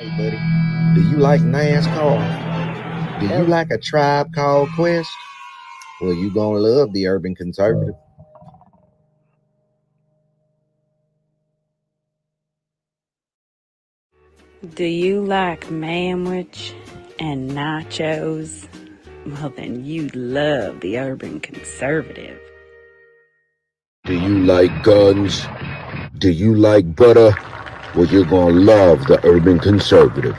Hey, buddy, do you like NASCAR? Do you like a tribe called Quest? Well, you gonna love the Urban Conservative. Do you like manwich and nachos? Well, then you love the urban conservative. Do you like guns? Do you like butter? Well, you're gonna love the urban conservative.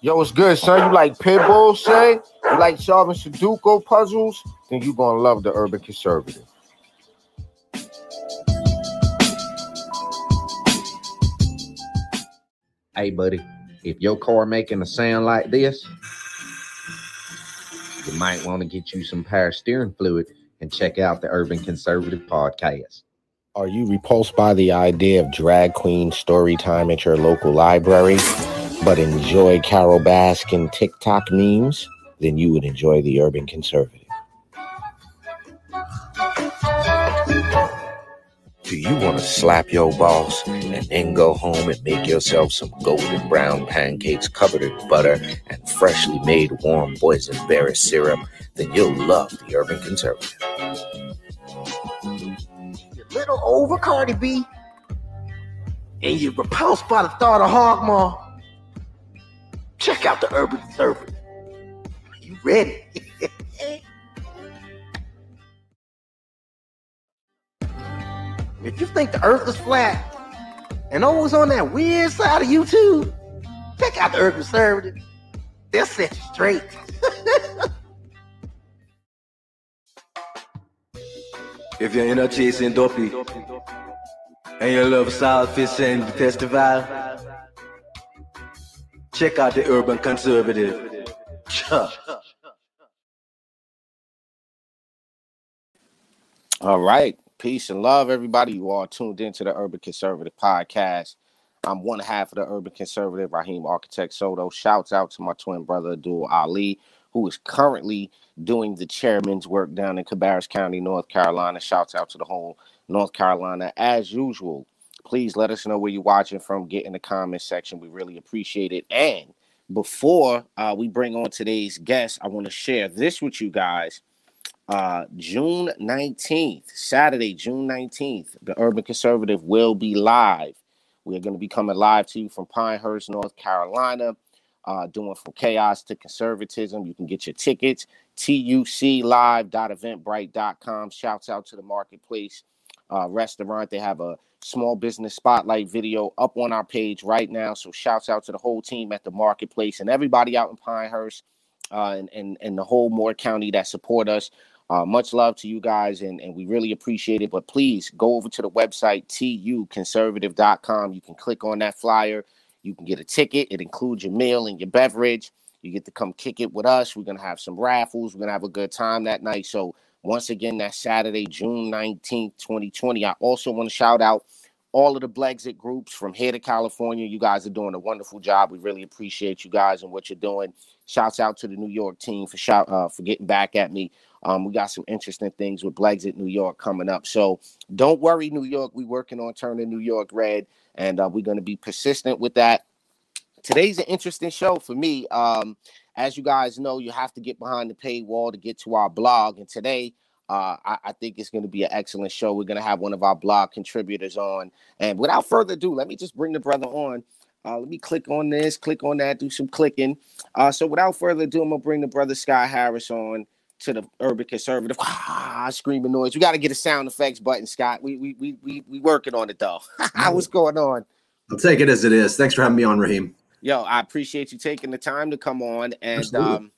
Yo, what's good, son? You like pit bulls, say? You like solving Sudoku puzzles? Then you're gonna love the urban conservative. Hey, buddy, if your car making a sound like this, you might want to get you some power steering fluid and check out the Urban Conservative podcast. Are you repulsed by the idea of drag queen story time at your local library, but enjoy Carole Baskin TikTok memes? Then you would enjoy the Urban Conservative. Do you want to slap your boss and then go home and make yourself some golden brown pancakes covered in butter and freshly made warm boysenberry syrup? Then you'll love the Urban Conservative. Little over Cardi B, and you're repulsed by the thought of Hogmaw. Check out the Urban Conservative. Are you ready? if you think the earth is flat and always on that weird side of YouTube, check out the Urban Conservative. They'll set you straight. If you're in a chasing dopey and you love South Fishing Festival, check out the Urban Conservative. All right. Peace and love, everybody. You are tuned into the Urban Conservative Podcast. I'm one half of the Urban Conservative, Raheem Architect Soto. Shouts out to my twin brother, Abdul Ali, who is currently doing the chairman's work down in Cabarrus County, North Carolina. Shouts out to the whole North Carolina. As usual, please let us know where you're watching from. Get in the comment section. We really appreciate it. And before uh, we bring on today's guest, I want to share this with you guys. Uh, June 19th, Saturday, June 19th, the Urban Conservative will be live. We are going to be coming live to you from Pinehurst, North Carolina, uh, doing from chaos to conservatism. You can get your tickets, tuclive.eventbrite.com. Shouts out to the Marketplace uh, restaurant. They have a small business spotlight video up on our page right now. So shouts out to the whole team at the Marketplace and everybody out in Pinehurst uh, and, and, and the whole Moore County that support us. Uh, much love to you guys, and, and we really appreciate it. But please go over to the website, tuconservative.com. You can click on that flyer. You can get a ticket. It includes your meal and your beverage. You get to come kick it with us. We're to have some raffles. We're to have a good time that night. So, once again, that Saturday, June 19th, 2020. I also want to shout out all of the Blexit groups from here to California. You guys are doing a wonderful job. We really appreciate you guys and what you're doing. Shouts out to the New York team for shout uh, for getting back at me. Um, we got some interesting things with Blexit New York coming up. So don't worry, New York. We're working on turning New York red, and uh, we're going to be persistent with that. Today's an interesting show for me. Um, as you guys know, you have to get behind the paywall to get to our blog, and today uh, I, I, think it's going to be an excellent show. We're going to have one of our blog contributors on. And without further ado, let me just bring the brother on. Uh, let me click on this, click on that, do some clicking. Uh, so without further ado, I'm going to bring the brother Scott Harris on to the urban conservative ah, screaming noise. We got to get a sound effects button, Scott. We we we we, we working on it though. What's going on? I'll take it as it is. Thanks for having me on, Raheem. Yo, I appreciate you taking the time to come on and Absolutely. um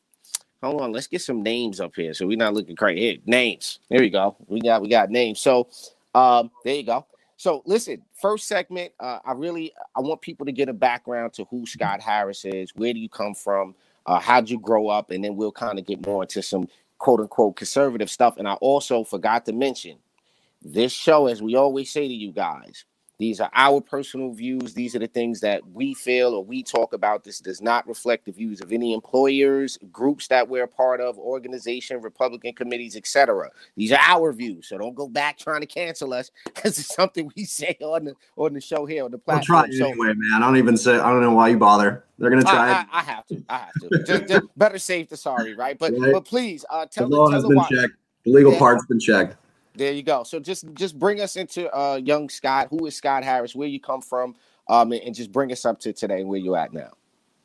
hold on, let's get some names up here so we're not looking crazy. Here, names. There we go. We got we got names. So um there you go. So listen, first segment, uh, I really I want people to get a background to who Scott Harris is. Where do you come from? Uh, how'd you grow up? And then we'll kind of get more into some quote unquote conservative stuff. And I also forgot to mention this show, as we always say to you guys, These are our personal views. These are the things that we feel or we talk about. This does not reflect the views of any employers, groups that we're a part of, organization, Republican committees, etc. These are our views. So don't go back trying to cancel us because it's something we say on the on the show here on the platform. Platform. try So- anyway, man. I don't even say. I don't know why you bother. They're gonna try I. I, I have to. I have to. just, just better safe than sorry, right? But Right. but please uh, tell The the, law tell has the been watch- checked. The legal Yeah. part's been checked. There you go. So just just bring us into uh young Scott. Who is Scott Harris? Where you come from? Um, and, just bring us up to today and where you at now.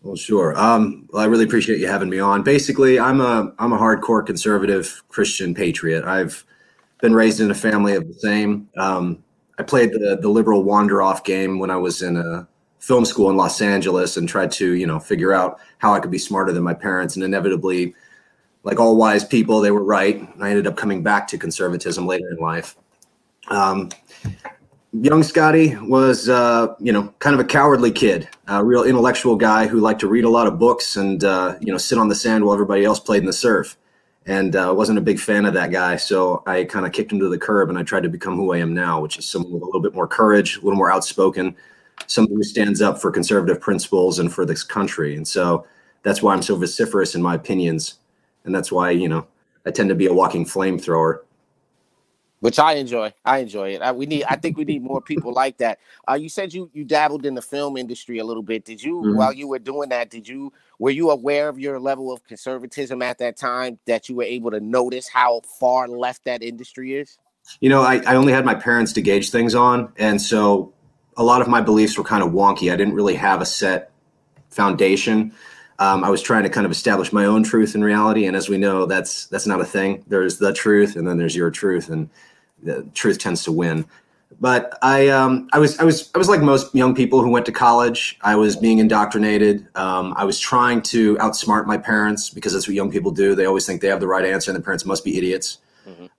Well, sure. Um, well, I really appreciate you having me on. Basically, I'm a I'm a hardcore conservative Christian patriot. I've been raised in a family of the same. Um, I played the the liberal wander off game when I was in a film school in Los Angeles and tried to you know figure out how I could be smarter than my parents. And inevitably, like all wise people, they were right. I ended up coming back to conservatism later in life. Um, young Scotty was, uh, you know, kind of a cowardly kid, a real intellectual guy who liked to read a lot of books and, uh, you know, sit on the sand while everybody else played in the surf. And uh, wasn't a big fan of that guy, so I kind of kicked him to the curb, and I tried to become who I am now, which is someone with a little bit more courage, a little more outspoken, someone who stands up for conservative principles and for this country. And so that's why I'm so vociferous in my opinions, and that's why you know I tend to be a walking flamethrower. Which I enjoy. I enjoy it. I, we need. I think we need more people like that. Uh, you said you you dabbled in the film industry a little bit. Did you, Mhm. while you were doing that, did you were you aware of your level of conservatism at that time? That you were able to notice how far left that industry is. You know, I, I only had my parents to gauge things on. And so a lot of my beliefs were kind of wonky. I didn't really have a set foundation. Um, I was trying to kind of establish my own truth in reality. And as we know, that's that's not a thing. There's the truth and then there's your truth and the truth tends to win. But I um, I was I was I was like most young people who went to college. I was being indoctrinated. Um, I was trying to outsmart my parents because that's what young people do. They always think they have the right answer, and the parents must be idiots.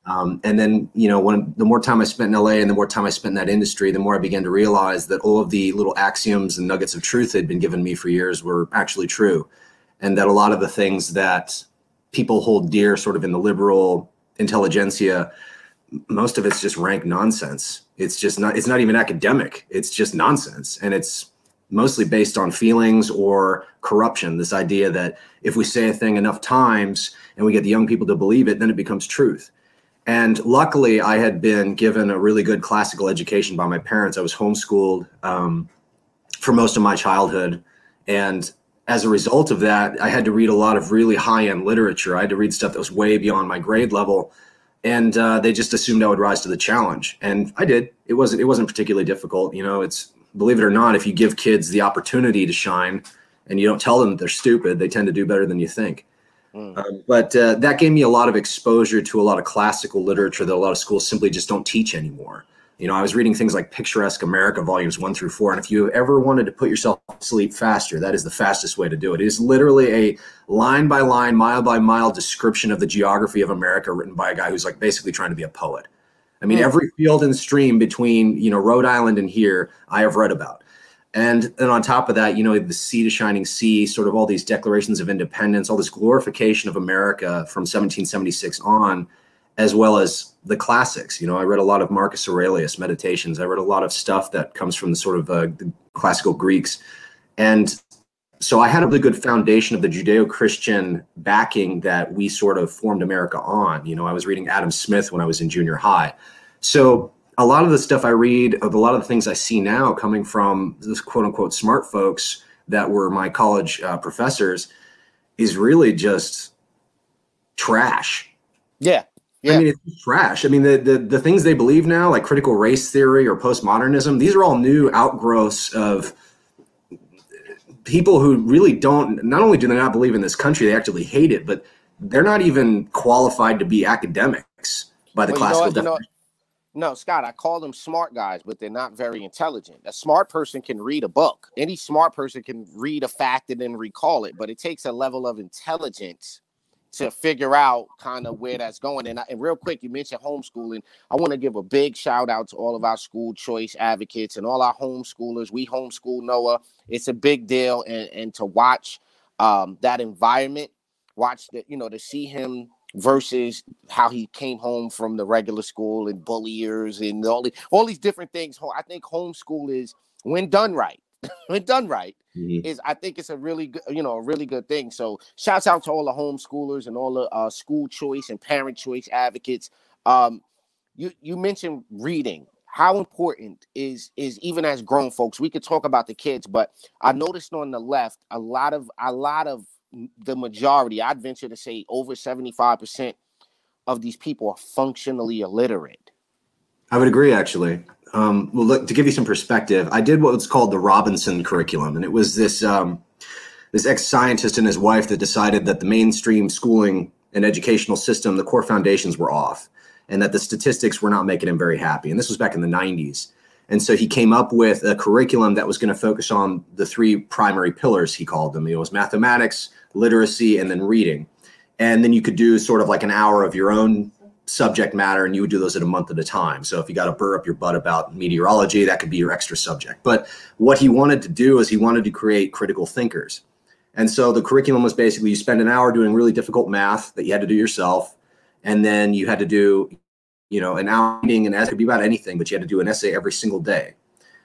Um, and then, you know, when the more time I spent in LA and the more time I spent in that industry, the more I began to realize that all of the little axioms and nuggets of truth they'd been given me for years were actually true. And that a lot of the things that people hold dear, sort of in the liberal intelligentsia, most of it's just rank nonsense. It's just not, it's not even academic. It's just nonsense. And it's mostly based on feelings or corruption. This idea that if we say a thing enough times and we get the young people to believe it, then it becomes truth. And luckily, I had been given a really good classical education by my parents. I was homeschooled um, for most of my childhood. And as a result of that, I had to read a lot of really high end literature. I had to read stuff that was way beyond my grade level. And uh, they just assumed I would rise to the challenge. And I did. It wasn't, it wasn't particularly difficult. You know, it's, believe it or not, if you give kids the opportunity to shine and you don't tell them that they're stupid, they tend to do better than you think. Um, but uh, that gave me a lot of exposure to a lot of classical literature that a lot of schools simply just don't teach anymore. You know, I was reading things like Picturesque America, volumes one through four. And if you ever wanted to put yourself to sleep faster, that is the fastest way to do it. It is literally a line by line, mile by mile description of the geography of America written by a guy who's like basically trying to be a poet. I mean, every field and stream between, you know, Rhode Island and here, I have read about. And then on top of that, you know, the sea to shining sea, sort of all these declarations of independence, all this glorification of America from 1776 on, as well as the classics. You know, I read a lot of Marcus Aurelius meditations. I read a lot of stuff that comes from the sort of uh, the classical Greeks. And so I had a really good foundation of the Judeo-Christian backing that we sort of formed America on. You know, I was reading Adam Smith when I was in junior high. So a lot of the stuff I read, a lot of the things I see now coming from this quote unquote smart folks that were my college uh, professors is really just trash. Yeah. Yeah. I mean, it's trash. I mean, the, the the things they believe now, like critical race theory or postmodernism, these are all new outgrowths of people who really don't. Not only do they not believe in this country, they actually hate it, but they're not even qualified to be academics by the Well, you know classical what, you know- definition. No, Scott, I call them smart guys, but they're not very intelligent. A smart person can read a book. Any smart person can read a fact and then recall it, but it takes a level of intelligence to figure out kind of where that's going. And, I, and real quick, you mentioned homeschooling. I want to give a big shout out to all of our school choice advocates and all our homeschoolers. We homeschool Noah. It's a big deal, and and to watch um, that environment, watch the you know to see him versus how he came home from the regular school and bulliers and all the all these different things. I think homeschool is when done right, when done right, mm-hmm. is I think it's a really good, you know, a really good thing. So shouts out to all the homeschoolers and all the uh, school choice and parent choice advocates. Um, you you mentioned reading. How important is is even as grown folks? We could talk about the kids, but I noticed on the left a lot of a lot of the majority. I'd venture to say over seventy five percent of these people are functionally illiterate. I would agree, actually. Um, well, look to give you some perspective. I did what was called the Robinson curriculum, and it was this um, this ex scientist and his wife that decided that the mainstream schooling and educational system, the core foundations were off, and that the statistics were not making him very happy. And this was back in the '90s. And so he came up with a curriculum that was going to focus on the three primary pillars. He called them. It was mathematics, literacy, and then reading. And then you could do sort of like an hour of your own subject matter and you would do those at a month at a time. So if you got to burr up your butt about meteorology, that could be your extra subject. But what he wanted to do is he wanted to create critical thinkers. And so the curriculum was basically you spend an hour doing really difficult math that you had to do yourself. And then you had to do, you know, an reading an essay could be about anything, but you had to do an essay every single day.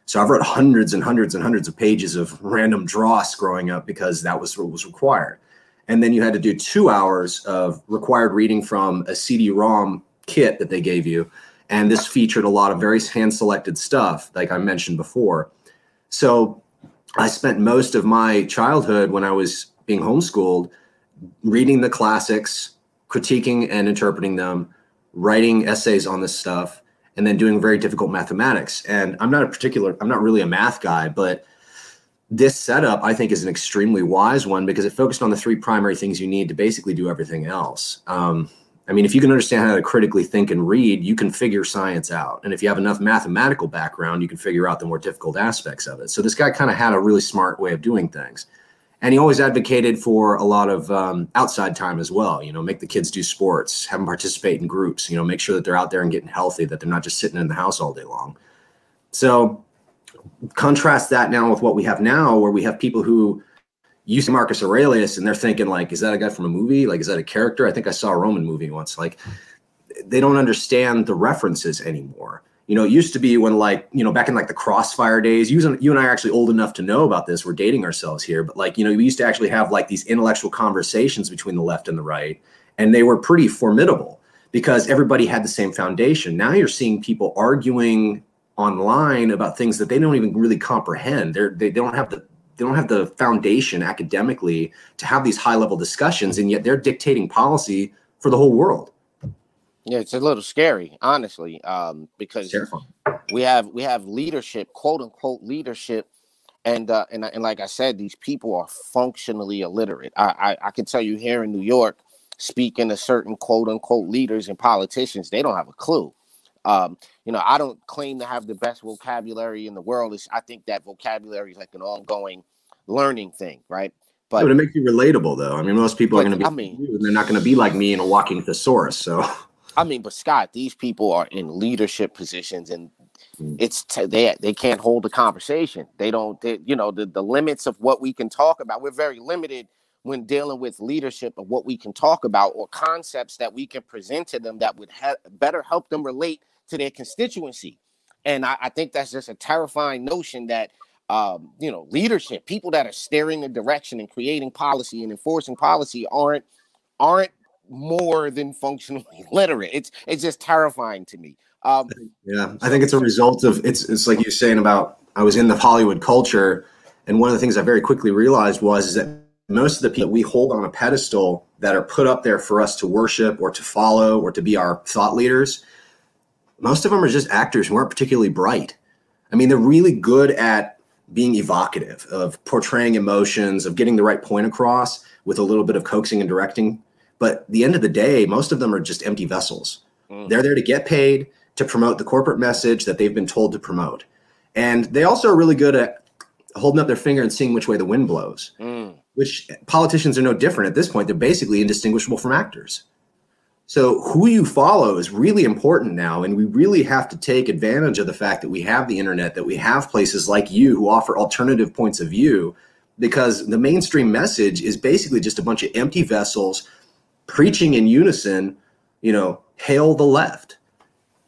So I've read hundreds and hundreds and hundreds of pages of random dross growing up because that was what was required and then you had to do two hours of required reading from a CD-ROM kit that they gave you, and this featured a lot of very hand-selected stuff, like I mentioned before. So I spent most of my childhood when I was being homeschooled reading the classics, critiquing and interpreting them, writing essays on this stuff, and then doing very difficult mathematics. And I'm not a particular, I'm not really a math guy, but this setup i think is an extremely wise one because it focused on the three primary things you need to basically do everything else. Um, i mean if you can understand how to critically think and read you can figure science out. And if you have enough mathematical background you can figure out the more difficult aspects of it. So this guy kind of had a really smart way of doing things and he always advocated for a lot of um, outside time as well you know make the kids do sports have them participate in groups you know make sure that they're out there and getting healthy that they're not just sitting in the house all day long so contrast that now with what we have now, where we have people who use Marcus Aurelius and they're thinking like, is that a guy from a movie? Like, is that a character? I think I saw a Roman movie once. Like, they don't understand the references anymore. You know, it used to be when like, you know, back in like the crossfire days, you, you and I are actually old enough to know about this. We're dating ourselves here, but like, you know, we used to actually have like these intellectual conversations between the left and the right, and they were pretty formidable because everybody had the same foundation. Now you're seeing people arguing online about things that they don't even really comprehend. They're, they don't have the they don't have the foundation academically to have these high level discussions, and yet they're dictating policy for the whole world. Yeah, it's a little scary, honestly, um, because we have we have leadership, quote unquote leadership, and uh, and and like I said, these people are functionally illiterate. I, I I can tell you here in New York, speaking to certain quote unquote leaders and politicians, they don't have a clue. Um, you know, I don't claim to have the best vocabulary in the world. It's, I think that vocabulary is like an ongoing learning thing, right? But, but it makes you relatable, though. I mean, most people are going to be, I mean, they're not going to be like me in a walking thesaurus. So, I mean, but Scott, these people are in leadership positions, and mm. it's t- they they can't hold a conversation. They don't, they, you know, the the limits of what we can talk about. We're very limited when dealing with leadership of what we can talk about or concepts that we can present to them that would ha- better help them relate to their constituency. And I, I think that's just a terrifying notion that um, you know, leadership, people that are steering the direction and creating policy and enforcing policy aren't aren't more than functionally literate. It's it's just terrifying to me. Um, yeah, I think it's a result of it's it's like you're saying about I was in the Hollywood culture, and one of the things I very quickly realized was is that most of the people that we hold on a pedestal that are put up there for us to worship or to follow or to be our thought leaders most of them are just actors who aren't particularly bright. I mean, they're really good at being evocative, of portraying emotions, of getting the right point across with a little bit of coaxing and directing. But the end of the day, most of them are just empty vessels. Mm. They're there to get paid to promote the corporate message that they've been told to promote. And they also are really good at holding up their finger and seeing which way the wind blows, mm. which politicians are no different at this point. They're basically indistinguishable from actors. So, who you follow is really important now. And we really have to take advantage of the fact that we have the internet, that we have places like you who offer alternative points of view, because the mainstream message is basically just a bunch of empty vessels preaching in unison, you know, hail the left.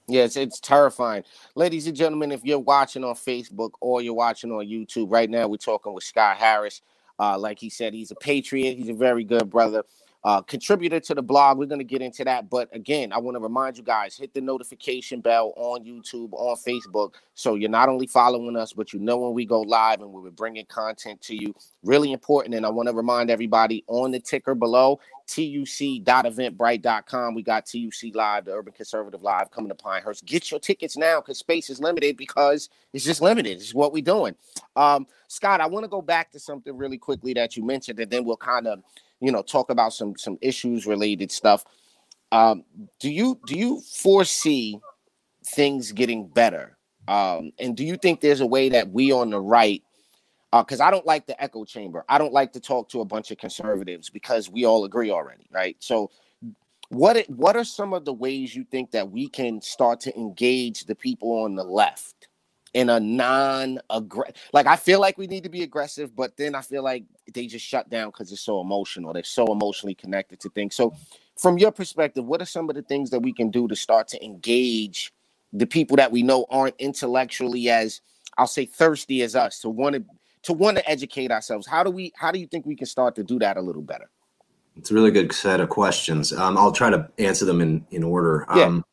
Yes, it's terrifying. Ladies and gentlemen, if you're watching on Facebook or you're watching on YouTube right now, we're talking with Scott Harris. Uh, like he said, he's a patriot. He's a very good brother uh, contributor to the blog. We're going to get into that. But again, I want to remind you guys hit the notification bell on YouTube, on Facebook. So you're not only following us, but you know when we go live and we're bringing content to you. Really important. And I want to remind everybody on the ticker below tuc.eventbrite.com. We got TUC Live, the Urban Conservative Live coming to Pinehurst. Get your tickets now because space is limited because it's just limited. It's what we're doing. Um, Scott, I want to go back to something really quickly that you mentioned, and then we'll kind of you know talk about some some issues related stuff um do you do you foresee things getting better um and do you think there's a way that we on the right because uh, I don't like the echo chamber. I don't like to talk to a bunch of conservatives because we all agree already, right? So, what it, what are some of the ways you think that we can start to engage the people on the left in a non aggressive like I feel like we need to be aggressive, but then I feel like they just shut down because it's so emotional. They're so emotionally connected to things. So from your perspective, what are some of the things that we can do to start to engage the people that we know aren't intellectually as I'll say thirsty as us to want to to want to educate ourselves? How do we how do you think we can start to do that a little better? It's a really good set of questions. Um, I'll try to answer them in in order. Yeah. Um,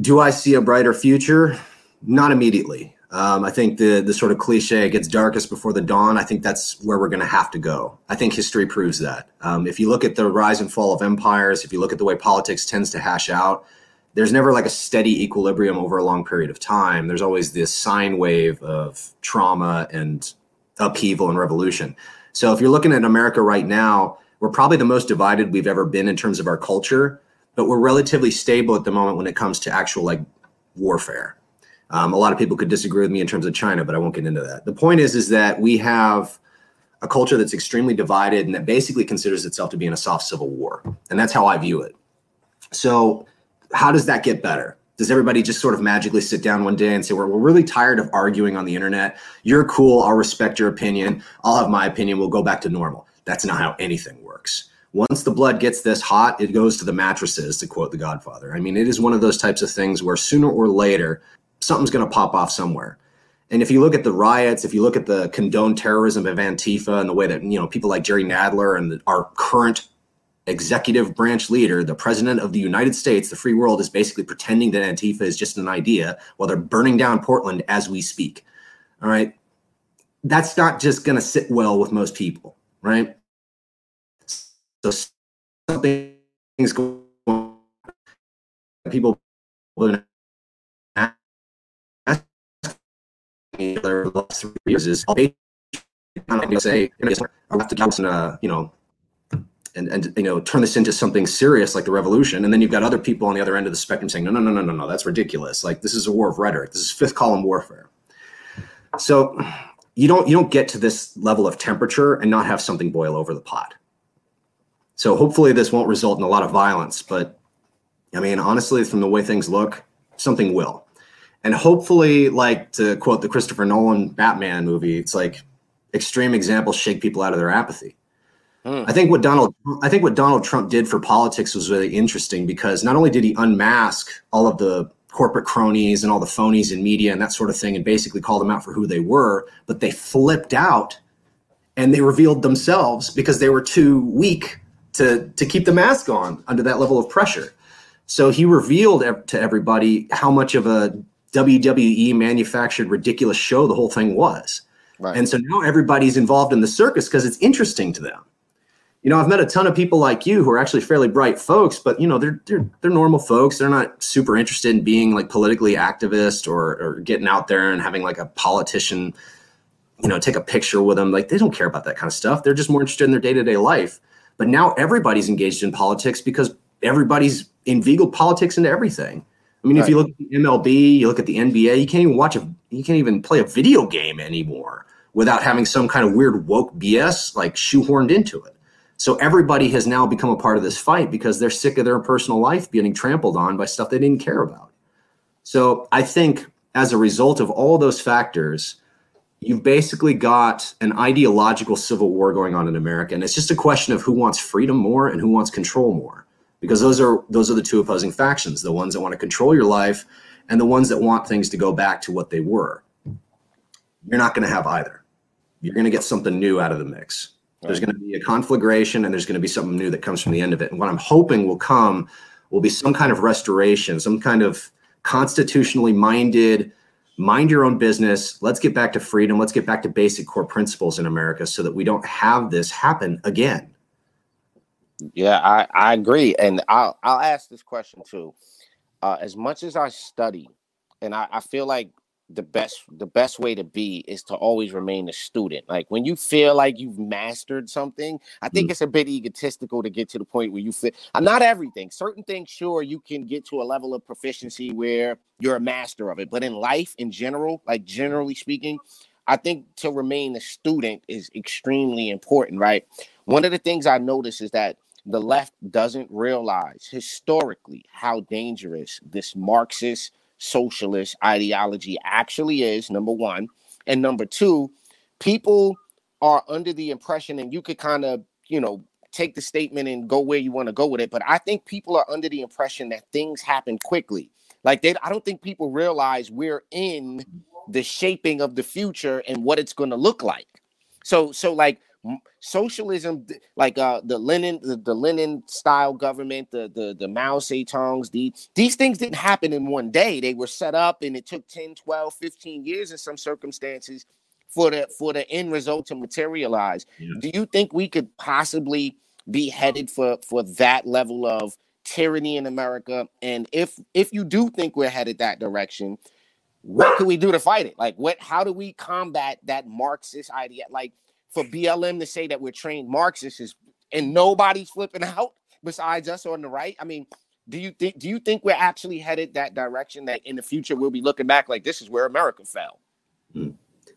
do I see a brighter future? Not immediately. Um, I think the the sort of cliche gets darkest before the dawn. I think that's where we're going to have to go. I think history proves that. Um, if you look at the rise and fall of empires, if you look at the way politics tends to hash out, there's never like a steady equilibrium over a long period of time. There's always this sine wave of trauma and upheaval and revolution. So if you're looking at America right now, we're probably the most divided we've ever been in terms of our culture, but we're relatively stable at the moment when it comes to actual like warfare. Um, a lot of people could disagree with me in terms of China, but I won't get into that. The point is, is that we have a culture that's extremely divided and that basically considers itself to be in a soft civil war, and that's how I view it. So, how does that get better? Does everybody just sort of magically sit down one day and say, "We're, we're really tired of arguing on the internet. You're cool. I'll respect your opinion. I'll have my opinion. We'll go back to normal." That's not how anything works. Once the blood gets this hot, it goes to the mattresses, to quote The Godfather. I mean, it is one of those types of things where sooner or later something's going to pop off somewhere. And if you look at the riots, if you look at the condoned terrorism of Antifa and the way that you know people like Jerry Nadler and our current executive branch leader, the president of the United States, the free world, is basically pretending that Antifa is just an idea while they're burning down Portland as we speak. All right. That's not just going to sit well with most people, right? So something's going on. people the last three years is kind of say, I have to uh, you know, and and you know, turn this into something serious like the revolution, and then you've got other people on the other end of the spectrum saying, no, no, no, no, no, no, that's ridiculous. Like this is a war of rhetoric. This is fifth column warfare. So you don't you don't get to this level of temperature and not have something boil over the pot. So hopefully this won't result in a lot of violence, but I mean, honestly, from the way things look, something will and hopefully like to quote the christopher nolan batman movie it's like extreme examples shake people out of their apathy mm. i think what donald i think what donald trump did for politics was really interesting because not only did he unmask all of the corporate cronies and all the phonies in media and that sort of thing and basically call them out for who they were but they flipped out and they revealed themselves because they were too weak to to keep the mask on under that level of pressure so he revealed to everybody how much of a WWE manufactured ridiculous show the whole thing was. Right. And so now everybody's involved in the circus because it's interesting to them. You know, I've met a ton of people like you who are actually fairly bright folks, but you know, they're they're they're normal folks. They're not super interested in being like politically activist or or getting out there and having like a politician, you know, take a picture with them. Like they don't care about that kind of stuff. They're just more interested in their day-to-day life. But now everybody's engaged in politics because everybody's inveigled politics into everything. I mean, right. if you look at the MLB, you look at the NBA, you can't even watch a, you can't even play a video game anymore without having some kind of weird woke BS like shoehorned into it. So everybody has now become a part of this fight because they're sick of their personal life getting trampled on by stuff they didn't care about. So I think as a result of all those factors, you've basically got an ideological civil war going on in America, and it's just a question of who wants freedom more and who wants control more, because those are those are the two opposing factions: the ones that want to control your life, and the ones that want things to go back to what they were. You're not going to have either. You're going to get something new out of the mix. There's going to be a conflagration, and there's going to be something new that comes from the end of it. And what I'm hoping will come will be some kind of restoration, some kind of constitutionally minded mind your own business. Let's get back to freedom. Let's get back to basic core principles in America so that we don't have this happen again. Yeah, I, I agree. And I'll, I'll ask this question too. Uh, as much as I study, and I, I feel like the best the best way to be is to always remain a student like when you feel like you've mastered something i think mm. it's a bit egotistical to get to the point where you feel uh, not everything certain things sure you can get to a level of proficiency where you're a master of it but in life in general like generally speaking i think to remain a student is extremely important right one of the things i notice is that the left doesn't realize historically how dangerous this marxist socialist ideology actually is, number one. And number two, people are under the impression, and you could kind of, you know, take the statement and go where you want to go with it. But I think people are under the impression that things happen quickly. Like they, I don't think people realize we're in the shaping of the future and what it's going to look like. So, so like socialism like uh the lenin the, the lenin style government the the the mao zedongs the these things didn't happen in one day. They were set up and it took 10 12 15 years in some circumstances for the for the end result to materialize. Yeah. do you think we could possibly be headed for for that level of tyranny in america? And if if you do think we're headed that direction what can we do to fight it? Like what how do we combat that marxist idea? Like for BLM to say that we're trained Marxists is, and nobody's flipping out besides us on the right. I mean, do you think do you think we're actually headed that direction that in the future we'll be looking back like this is where America fell? Mm.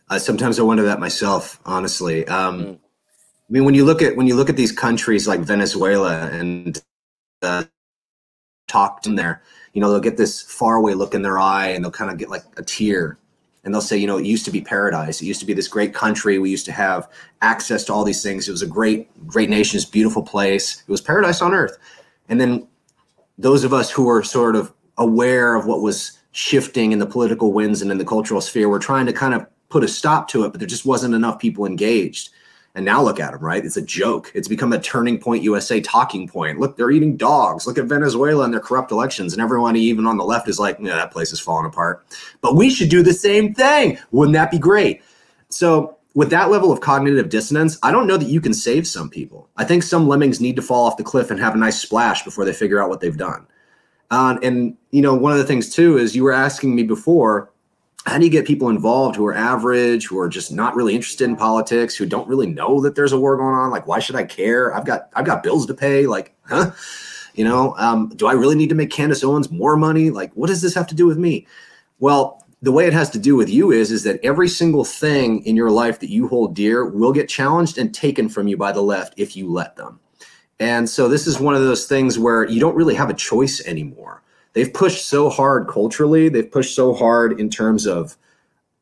Uh, sometimes I wonder that myself, honestly. Um, mm. I mean, when you look at when you look at these countries like Venezuela and uh, talked in there, you know, they'll get this faraway look in their eye and they'll kind of get like a tear and they'll say, you know, it used to be paradise. It used to be this great country. We used to have access to all these things. It was a great, great nation, this beautiful place. It was paradise on earth. And then those of us who were sort of aware of what was shifting in the political winds and in the cultural sphere were trying to kind of put a stop to it, but there just wasn't enough people engaged. And now look at them, right? It's a joke. It's become a turning point USA talking point. Look, they're eating dogs. Look at Venezuela and their corrupt elections. And everyone, even on the left, is like, yeah, that place is falling apart. But we should do the same thing. Wouldn't that be great? So, with that level of cognitive dissonance, I don't know that you can save some people. I think some lemmings need to fall off the cliff and have a nice splash before they figure out what they've done. Uh, and, you know, one of the things too is you were asking me before how do you get people involved who are average, who are just not really interested in politics, who don't really know that there's a war going on? Like, why should I care? I've got I've got bills to pay. Like, huh? You know, um, do I really need to make Candace Owens more money? Like, what does this have to do with me? Well, the way it has to do with you is is that every single thing in your life that you hold dear will get challenged and taken from you by the left if you let them. And so this is one of those things where you don't really have a choice anymore they've pushed so hard culturally they've pushed so hard in terms of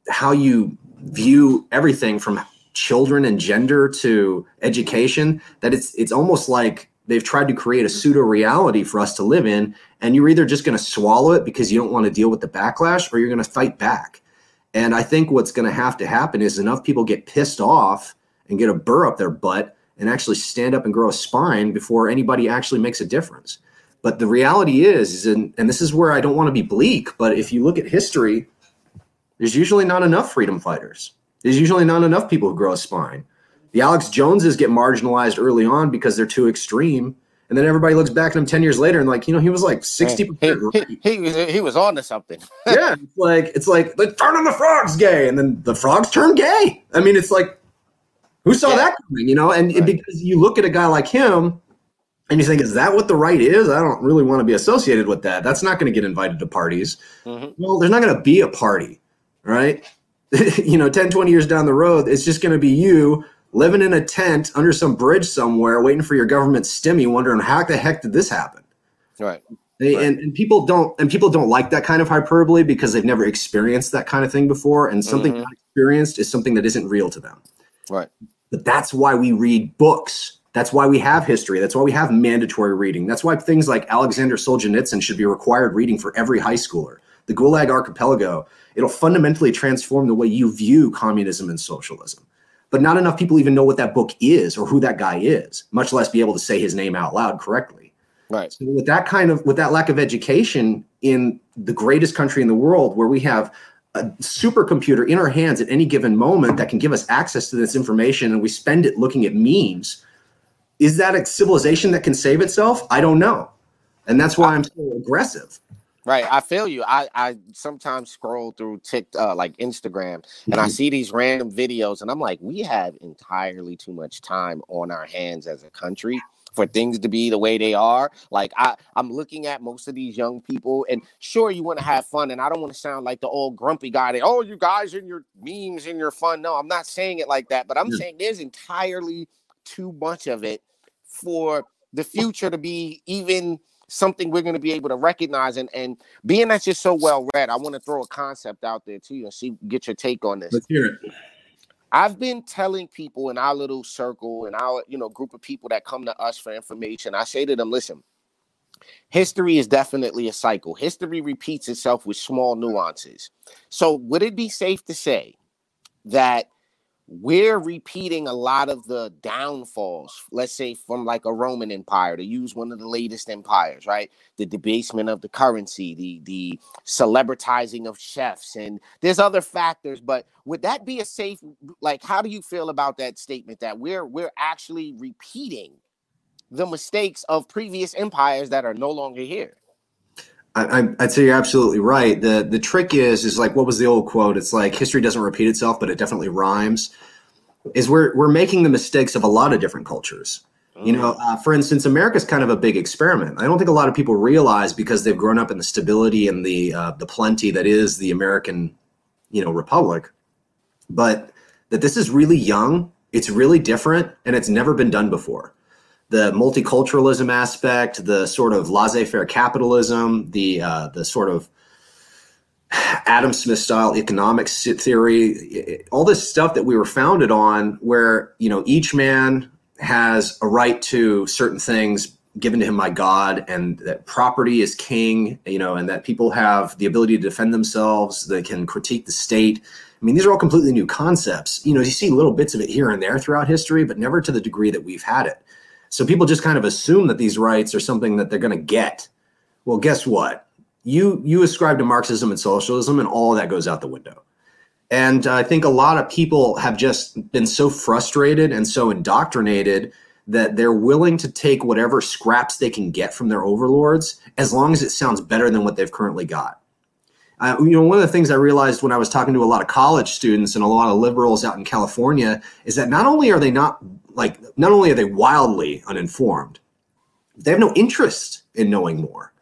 how you view everything from children and gender to education that it's it's almost like they've tried to create a pseudo reality for us to live in and you're either just going to swallow it because you don't want to deal with the backlash or you're going to fight back. And i think what's going to have to happen is enough people get pissed off and get a burr up their butt and actually stand up and grow a spine before anybody actually makes a difference but the reality is, is in, and this is where I don't want to be bleak, but if you look at history, there's usually not enough freedom fighters. There's usually not enough people who grow a spine. The Alex Joneses get marginalized early on because they're too extreme. And then everybody looks back at him 10 years later and like, you know, he was like 60%. He, right. he, he, he was on to something. yeah. It's like, it's like, turn on the frogs gay. And then the frogs turn gay. I mean, it's like, who saw yeah. that coming, you know? And right. because you look at a guy like him and you think, is that what the right is? I don't really want to be associated with that. That's not going to get invited to parties. Mm-hmm. Well, there's not going to be a party, right? you know, 10, 20 years down the road, it's just going to be you living in a tent under some bridge somewhere, waiting for your government stimmy, wondering how the heck did this happen? Right. They, right. And, and people don't and people don't like that kind of hyperbole because they've never experienced that kind of thing before. And something mm-hmm. experienced is something that isn't real to them. Right. But that's why we read books. That's why we have history. That's why we have mandatory reading. That's why things like Alexander Solzhenitsyn should be required reading for every high schooler. The Gulag Archipelago, it'll fundamentally transform the way you view communism and socialism. But not enough people even know what that book is or who that guy is, much less be able to say his name out loud correctly. Right. So with that kind of with that lack of education in the greatest country in the world, where we have a supercomputer in our hands at any given moment that can give us access to this information, and we spend it looking at memes, is that a civilization that can save itself? I don't know, and that's why I'm so aggressive. Right, I feel you. I I sometimes scroll through TikTok, uh, like Instagram, and I Mhm. see these random videos, and I'm like, we have entirely too much time on our hands as a country for things to be the way they are. Like I, I'm looking at most of these young people, and sure, you want to have fun, and I don't want to sound like the old grumpy guy that, oh, you guys and your memes and your fun. No, I'm not saying it like that, but I'm Yeah. saying there's entirely too much of it for the future to be even something we're going to be able to recognize. And and being that you're so well read i want to throw a concept out there to you and see get your take on this. Let's hear it. i've been telling people in our little circle and our you know group of people that come to us for information i say to them listen history is definitely a cycle. History repeats itself with small nuances. So would it be safe to say that we're repeating a lot of the downfalls, let's say from like a Roman Empire, to use one of the latest empires, right? The debasement of the currency, the the celebritizing of chefs, and there's other factors. But would that be a safe like how do you feel about that statement that we're we're actually repeating the mistakes of previous empires that are no longer here? I, I'd say you're absolutely right. the The trick is, is like what was the old quote? It's like history doesn't repeat itself, but it definitely rhymes. Is we're we're making the mistakes of a lot of different cultures. You know, uh, for instance, America's kind of a big experiment. I don't think a lot of people realize because they've grown up in the stability and the uh, the plenty that is the American, you know, republic, but that this is really young. It's really different, and it's never been done before. The multiculturalism aspect, the sort of laissez-faire capitalism, the uh, the sort of Adam Smith style economics theory, all this stuff that we were founded on, where you know each man has a right to certain things given to him by God, and that property is king, you know, and that people have the ability to defend themselves, they can critique the state. I mean, these are all completely new concepts. You know, you see little bits of it here and there throughout history, but never to the degree that we've had it. So people just kind of assume that these rights are something that they're going to get. Well, guess what? You you ascribe to Marxism and socialism, and all that goes out the window. And I think a lot of people have just been so frustrated and so indoctrinated that they're willing to take whatever scraps they can get from their overlords as long as it sounds better than what they've currently got. Uh, you know, one of the things I realized when I was talking to a lot of college students and a lot of liberals out in California is that not only are they not like, not only are they wildly uninformed, they have no interest in knowing more.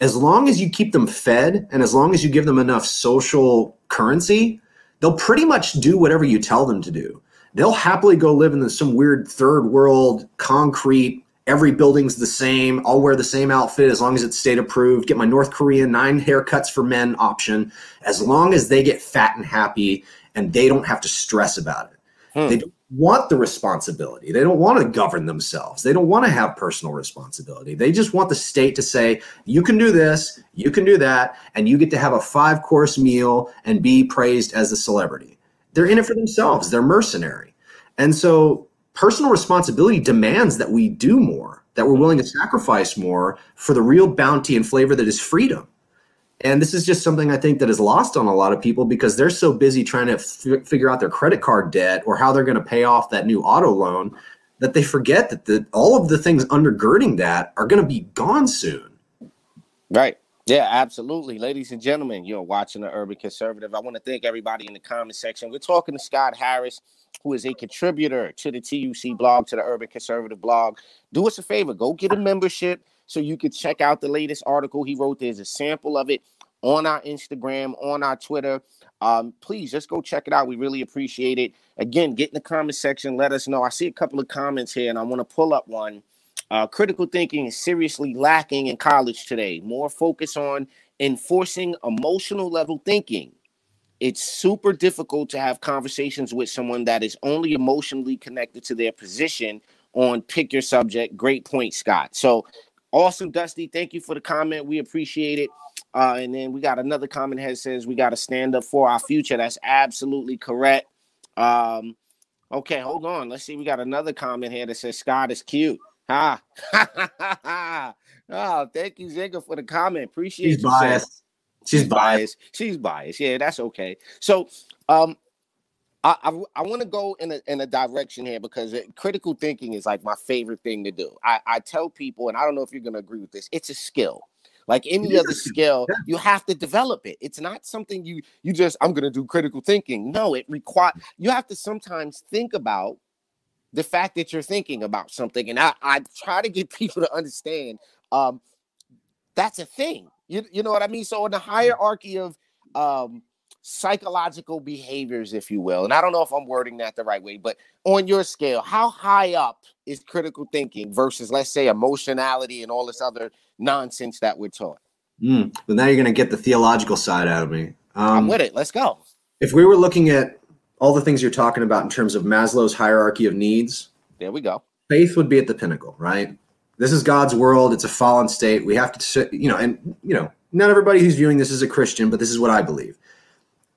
As long as you keep them fed and as long as you give them enough social currency, they'll pretty much do whatever you tell them to do. They'll happily go live in some weird third world concrete. Every building's the same. I'll wear the same outfit as long as it's state approved. Get my North Korean nine haircuts for men option. As long as they get fat and happy and they don't have to stress about it. Hmm. They don't want the responsibility. They don't want to govern themselves. They don't want to have personal responsibility. They just want the state to say, you can do this, you can do that, and you get to have a five course meal and be praised as a celebrity. They're in it for themselves, they're mercenary. And so personal responsibility demands that we do more, that we're willing to sacrifice more for the real bounty and flavor that is freedom. And this is just something I think that is lost on a lot of people because they're so busy trying to f- figure out their credit card debt or how they're going to pay off that new auto loan that they forget that the, all of the things undergirding that are going to be gone soon. Right. Yeah, absolutely. Ladies and gentlemen, you're watching the Urban Conservative. I want to thank everybody in the comment section. We're talking to Scott Harris, who is a contributor to the TUC blog, to the Urban Conservative blog. Do us a favor, go get a membership so you can check out the latest article he wrote. There's a sample of it on our Instagram, on our Twitter. Um, please just go check it out. We really appreciate it. Again, get in the comment section. Let us know. I see a couple of comments here, and I want to pull up one. Uh, critical thinking is seriously lacking in college today. More focus on enforcing emotional level thinking it's super difficult to have conversations with someone that is only emotionally connected to their position on pick your subject. Great point, Scott. So awesome, Dusty. Thank you for the comment. We appreciate it. Uh, and then we got another comment here that says we got to stand up for our future. That's absolutely correct. Um, okay, hold on. Let's see. We got another comment here that says Scott is cute. Ha. oh, thank you, Zigga, for the comment. Appreciate She's you. biased. She's biased. She's biased. Yeah, that's okay. So, um, I I, I want to go in a in a direction here because it, critical thinking is like my favorite thing to do. I I tell people, and I don't know if you're gonna agree with this. It's a skill. Like any other skill, you have to develop it. It's not something you you just I'm gonna do critical thinking. No, it require you have to sometimes think about the fact that you're thinking about something. And I, I try to get people to understand um that's a thing. You, you know what I mean? So in the hierarchy of um psychological behaviors, if you will, and I don't know if I'm wording that the right way, but on your scale, how high up is critical thinking versus let's say emotionality and all this other nonsense that we're taught? Mm, but now you're going to get the theological side out of me. Um, I'm with it. Let's go. If we were looking at all the things you're talking about in terms of Maslow's hierarchy of needs, There we go. faith would be at the pinnacle, right? This is God's world. It's a fallen state. We have to, you know, and you know, not everybody who's viewing this is a Christian, but this is what I believe.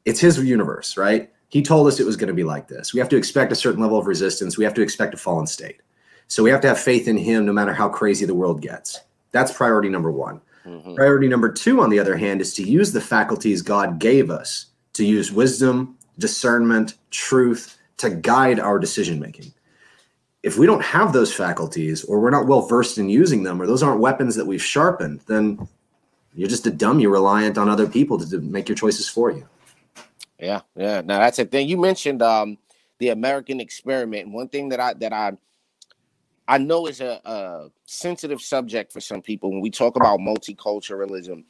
It's His universe, right? He told us it was going to be like this. We have to expect a certain level of resistance. We have to expect a fallen state. So we have to have faith in Him, no matter how crazy the world gets. That's priority number one. Mhm. Priority number two, on the other hand, is to use the faculties God gave us to use wisdom, discernment, truth to guide our decision making. If we don't have those faculties or we're not well versed in using them or those aren't weapons that we've sharpened, then you're just a dummy reliant on other people to, to make your choices for you. Yeah, yeah. Now that's a thing. You mentioned um the American experiment. One thing that I that I I know is a, a sensitive subject for some people when we talk about multiculturalism.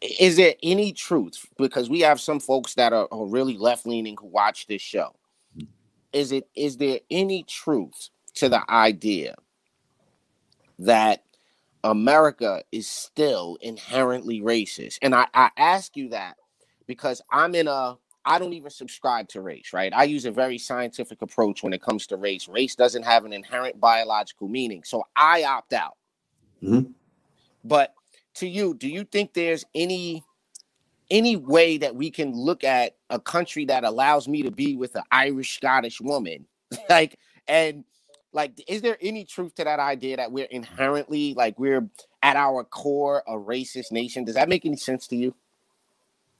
Is there any truth? Because we have some folks that are, are really left leaning who watch this show. Is it is there any truth to the idea that America is still inherently racist? And I, I ask you that because I'm in a I don't even subscribe to race, right? I use a very scientific approach when it comes to race. Race doesn't have an inherent biological meaning. So I opt out. Mhm. But to you, do you think there's any any way that we can look at a country that allows me to be with an Irish Scottish woman? like and like is there any truth to that idea that we're inherently like we're at our core a racist nation? Does that make any sense to you?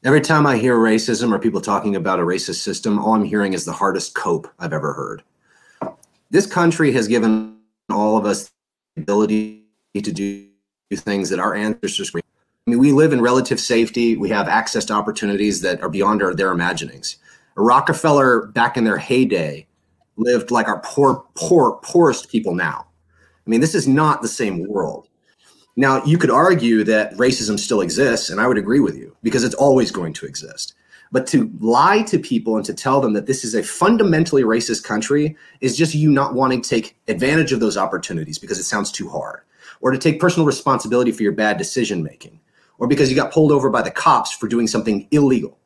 Every time I hear racism or people talking about a racist system, all I'm hearing is the hardest cope I've ever heard. This country has given all of us the ability to do things that our ancestors. I mean, we live in relative safety. We have access to opportunities that are beyond our, their imaginings. A Rockefeller back in their heyday lived like our poor, poor, poorest people now. I mean, this is not the same world. Now, you could argue that racism still exists, and I would agree with you because it's always going to exist. But to lie to people and to tell them that this is a fundamentally racist country is just you not wanting to take advantage of those opportunities because it sounds too hard, or to take personal responsibility for your bad decision making, or because you got pulled over by the cops for doing something illegal.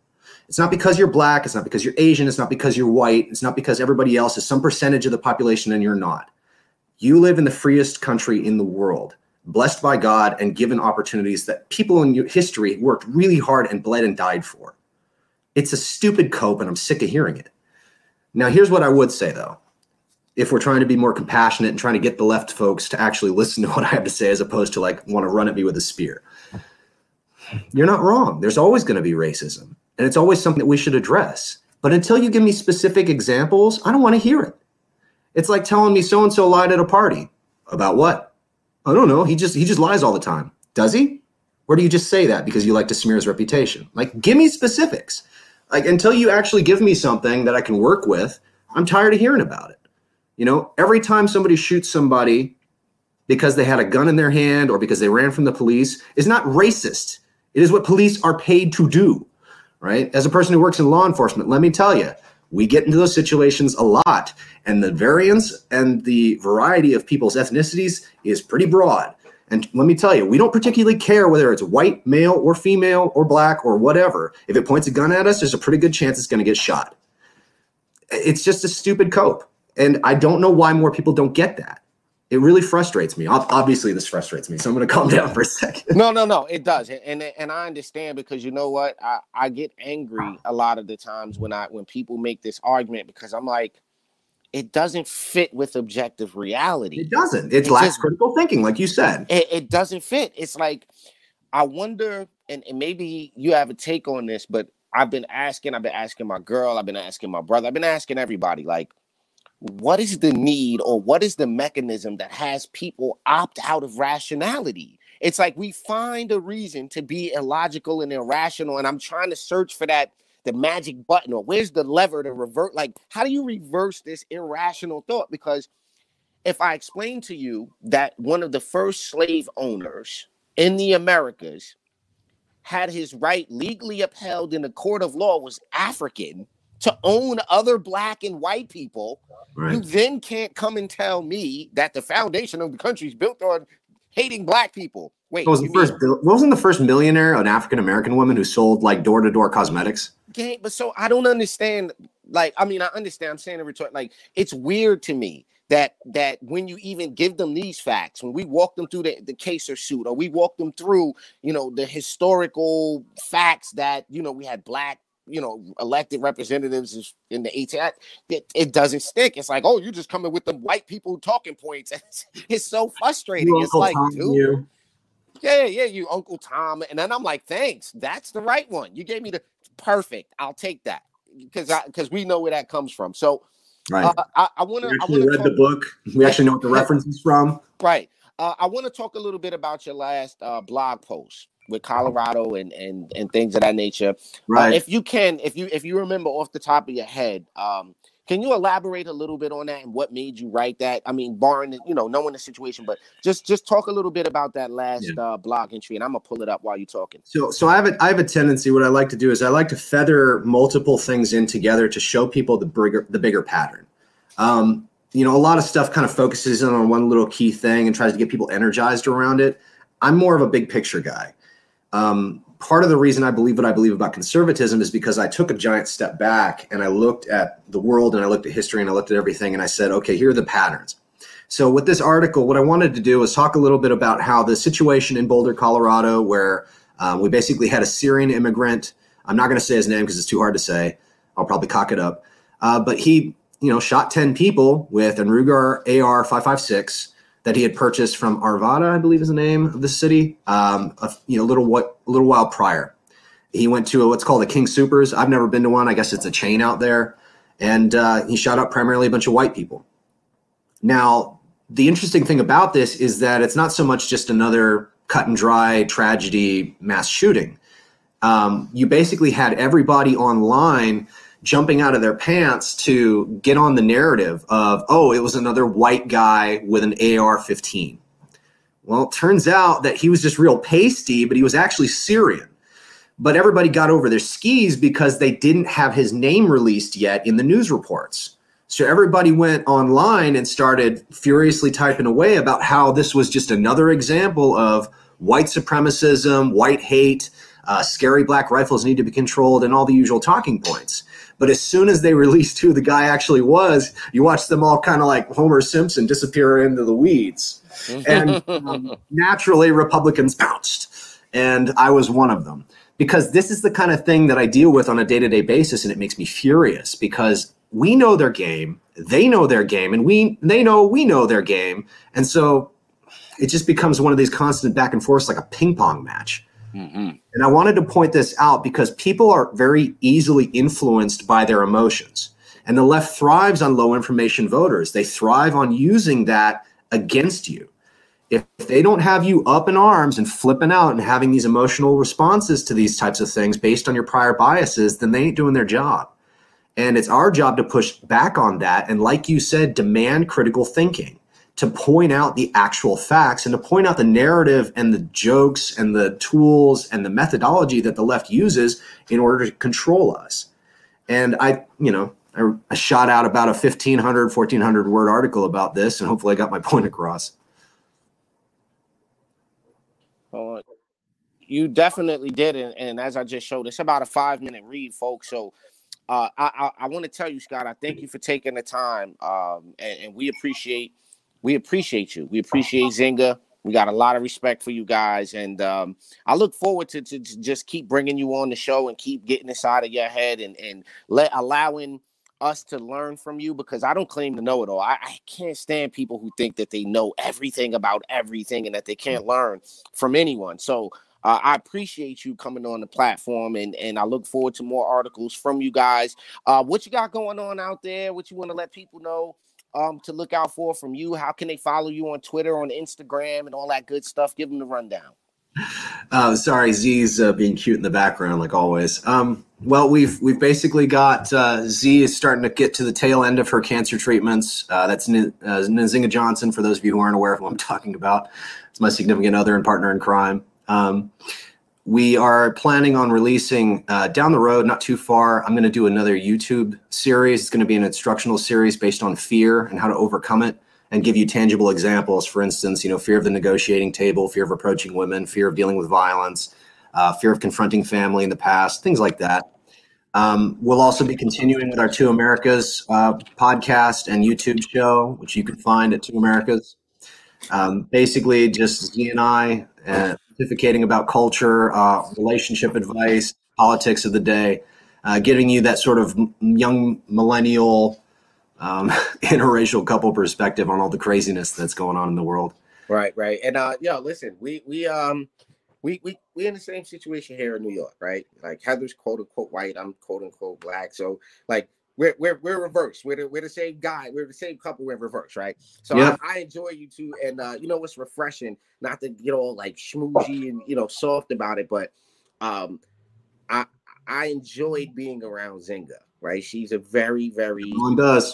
It's not because you're black, it's not because you're Asian, it's not because you're white, it's not because everybody else is some percentage of the population and you're not. You live in the freest country in the world blessed by God and given opportunities that people in history worked really hard and bled and died for. It's a stupid cope, and I'm sick of hearing it. Now, here's what I would say though. If we're trying to be more compassionate and trying to get the left folks to actually listen to what I have to say as opposed to like want to run at me with a spear, you're not wrong. There's always going to be racism, and it's always something that we should address. But until you give me specific examples, I don't want to hear it. It's like telling me so and so lied at a party. About what? I don't know. He just he just lies all the time. Does he? Or do you just say that because you like to smear his reputation? Like, give me specifics. Like until you actually give me something that I can work with, I'm tired of hearing about it. You know, every time somebody shoots somebody because they had a gun in their hand or because they ran from the police is not racist. It is what police are paid to do, right? As a person who works in law enforcement, let me tell you, we get into those situations a lot, and the variance and the variety of people's ethnicities is pretty broad. And let me tell you, we don't particularly care whether it's white, male, or female, or black, or whatever. If it points a gun at us, there's a pretty good chance it's going to get shot. It's just a stupid cope. And I don't know why more people don't get that. It really frustrates me. Obviously, this frustrates me. So I'm going to calm down for a second. No, no, no, it does, and and, I understand because you know what, I, I get angry a lot of the times when I when people make this argument because I'm like, it doesn't fit with objective reality. It doesn't. It's It less just- critical thinking, like you said. It, it doesn't fit. It's like I wonder, and, and maybe you have a take on this, but I've been asking, I've been asking my girl, I've been asking my brother, I've been asking everybody, like, what is the need or what is the mechanism that has people opt out of rationality? It's like we find a reason to be illogical and irrational, and I'm trying to search for that the magic button or where's the lever to revert like how do you reverse this irrational thought because if i explain to you that one of the first slave owners in the americas had his right legally upheld in a court of law was african to own other black and white people you then can't come and tell me that the foundation of the country is built on hating black people wait What was the mean- first? What wasn't the first millionaire an African American woman who sold like door to door cosmetics? game, but so I don't understand. Like, I mean, I understand. I'm saying in retort, like, it's weird to me that that when you even give them these facts, when we walk them through the, the case or suit, or we walk them through, you know, the historical facts that you know we had black, you know, elected representatives in the 18, it, it doesn't stick. It's like, oh, you're just coming with the white people talking points. It's, it's so frustrating. You, it's like, Tom, dude, you. yeah, yeah, you Uncle Tom. And then I'm like, thanks. That's the right one. You gave me the perfect. I'll take that. Because I because we know where that comes from. So Right. uh, I, I we I actually read talk, the book. We actually know what the reference is from. right. Uh, I want to talk a little bit about your last uh, blog post with Colorado and and and things of that nature. Uh, if you can, if you if you remember off the top of your head, um, can you elaborate a little bit on that and what made you write that? I mean, barring you know knowing the situation, but just just talk a little bit about that last uh, blog entry, and I'm gonna pull it up while you're talking. So, so I have a I have a tendency. What I like to do is I like to feather multiple things in together to show people the bigger the bigger pattern. Um, you know, a lot of stuff kind of focuses in on one little key thing and tries to get people energized around it. I'm more of a big picture guy. Um, part of the reason I believe what I believe about conservatism is because I took a giant step back and I looked at the world and I looked at history and I looked at everything and I said, okay, here are the patterns. So with this article, what I wanted to do was talk a little bit about how the situation in Boulder, Colorado, where um, we basically had a Syrian immigrant. I'm not going to say his name because it's too hard to say. I'll probably cock it up. Uh, but he, you know, shot 10 people with an Ruger AR 556 that he had purchased from Arvada, I believe is the name of the city, um, a, you know, little what a little while prior. He went to a, what's called a King Soopers. I've never been to one. I guess it's a chain out there, and uh, he shot up primarily a bunch of white people. Now, the interesting thing about this is that it's not so much just another cut and dry tragedy mass shooting. Um, you basically had everybody online jumping out of their pants to get on the narrative of, oh, it was another white guy with an AR 15. Well, it turns out that he was just real pasty, but he was actually Syrian. But everybody got over their skis because they didn't have his name released yet in the news reports. So everybody went online and started furiously typing away about how this was just another example of white supremacism, white hate, uh, scary black rifles need to be controlled, and all the usual talking points. But as soon as they released who the guy actually was, you watch them all kind of like Homer Simpson disappear into the weeds. And um, naturally, Republicans bounced. And I was one of them because this is the kind of thing that I deal with on a day to day basis. And it makes me furious because we know their game, they know their game, and we they know we know their game. And so it just becomes one of these constant back and forths like a ping pong match. Mhm. And I wanted to point this out because people are very easily influenced by their emotions. And the left thrives on low information voters. They thrive on using that against you. If they don't have you up in arms and flipping out and having these emotional responses to these types of things based on your prior biases, then they ain't doing their job. And it's our job to push back on that. And like you said, demand critical thinking to point out the actual facts and to point out the narrative and the jokes and the tools and the methodology that the left uses in order to control us. And I, you know, I, I shot out about a 1500, 1400 word article about this, and hopefully I got my point across. Uh, you definitely did, and, and as I just showed, it's about a five minute read, folks. So uh, I, I, I want to tell you, Scott, I thank you for taking the time, um, and, and, we appreciate we appreciate you. We appreciate Nzinga. We got a lot of respect for you guys, and um, I look forward to, to, to, just keep bringing you on the show and keep getting this out of your head and and let allowing us to learn from you because I don't claim to know it all. I, I, can't stand people who think that they know everything about everything and that they can't learn from anyone. So uh, I appreciate you coming on the platform and and I look forward to more articles from you guys. Uh, what you got going on out there? What you want to let people know? Um, to look out for from you? How can they follow you on Twitter, on Instagram, and all that good stuff? Give them the rundown. Uh, sorry, Z's uh, being cute in the background, like always. Um, well, we've we've basically got uh, Z is starting to get to the tail end of her cancer treatments. Uh, that's N- uh, Nzinga Johnson. For those of you who aren't aware of who I'm talking about, it's my significant other and partner in crime. Um, we are planning on releasing uh, down the road, not too far. I'm going to do another YouTube series. It's going to be an instructional series based on fear and how to overcome it and give you tangible examples. For instance, you know, fear of the negotiating table, fear of approaching women, fear of dealing with violence, uh, fear of confronting family in the past, things like that. Um, we'll also be continuing with our Two Americas uh, podcast and YouTube show, which you can find at Two Americas. Um, basically, just Z and I uh, pontificating about culture, uh, relationship advice, politics of the day, uh, giving you that sort of young millennial um, interracial couple perspective on all the craziness that's going on in the world. Right, right. And uh yo, listen, we we um we we we in the same situation here in New York, right? Like Heather's quote unquote white, I'm quote unquote black. So like we're we're we're reversed. We're the, we're the same guy. We're the same couple. We're reversed, right? So yep. I, I, enjoy you too, and uh, you know what's refreshing? Not to get all like schmoozy and you know soft about it, but um, I I enjoyed being around Nzinga. Right? She's a very very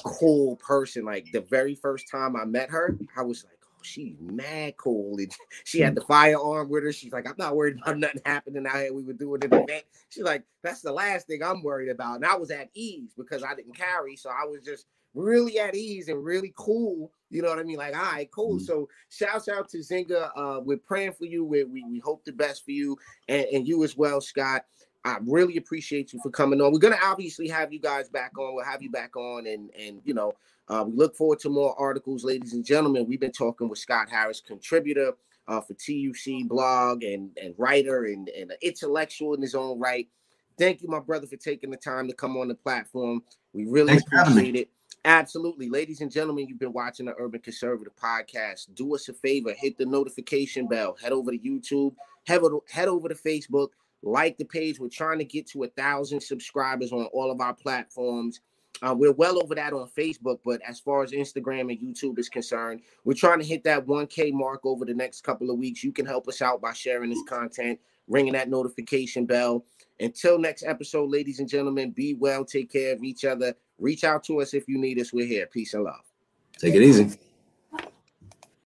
cool person. Like the very first time I met her, I was like she's mad cool. And she had the firearm with her. She's like, I'm not worried about nothing happening out here. We were doing an event. She's like, that's the last thing I'm worried about. And I was at ease because I didn't carry. So I was just really at ease and really cool. You know what I mean? Like, all right, cool. Mm-hmm. So shouts out to Nzinga. Uh, we're praying for you. We, we, we hope the best for you and, and you as well, Scott. I really appreciate you for coming on. We're gonna obviously have you guys back on. We'll have you back on, and and you know, uh, we look forward to more articles, ladies and gentlemen. We've been talking with Scott Harris, contributor uh, for TUC blog and and writer and and an intellectual in his own right. Thank you, my brother, for taking the time to come on the platform. We really Thanks appreciate it. Absolutely. Ladies and gentlemen, you've been watching the Urban Conservative Podcast. Do us a favor, hit the notification bell, head over to YouTube, head over, head over to Facebook, like the page. We're trying to get to a thousand subscribers on all of our platforms. Uh, we're well over that on Facebook, but as far as Instagram and YouTube is concerned, we're trying to hit that 1K mark over the next couple of weeks. You can help us out by sharing this content, ringing that notification bell. Until next episode, ladies and gentlemen, be well, take care of each other. Reach out to us if you need us. We're here. Peace and love. Take it easy.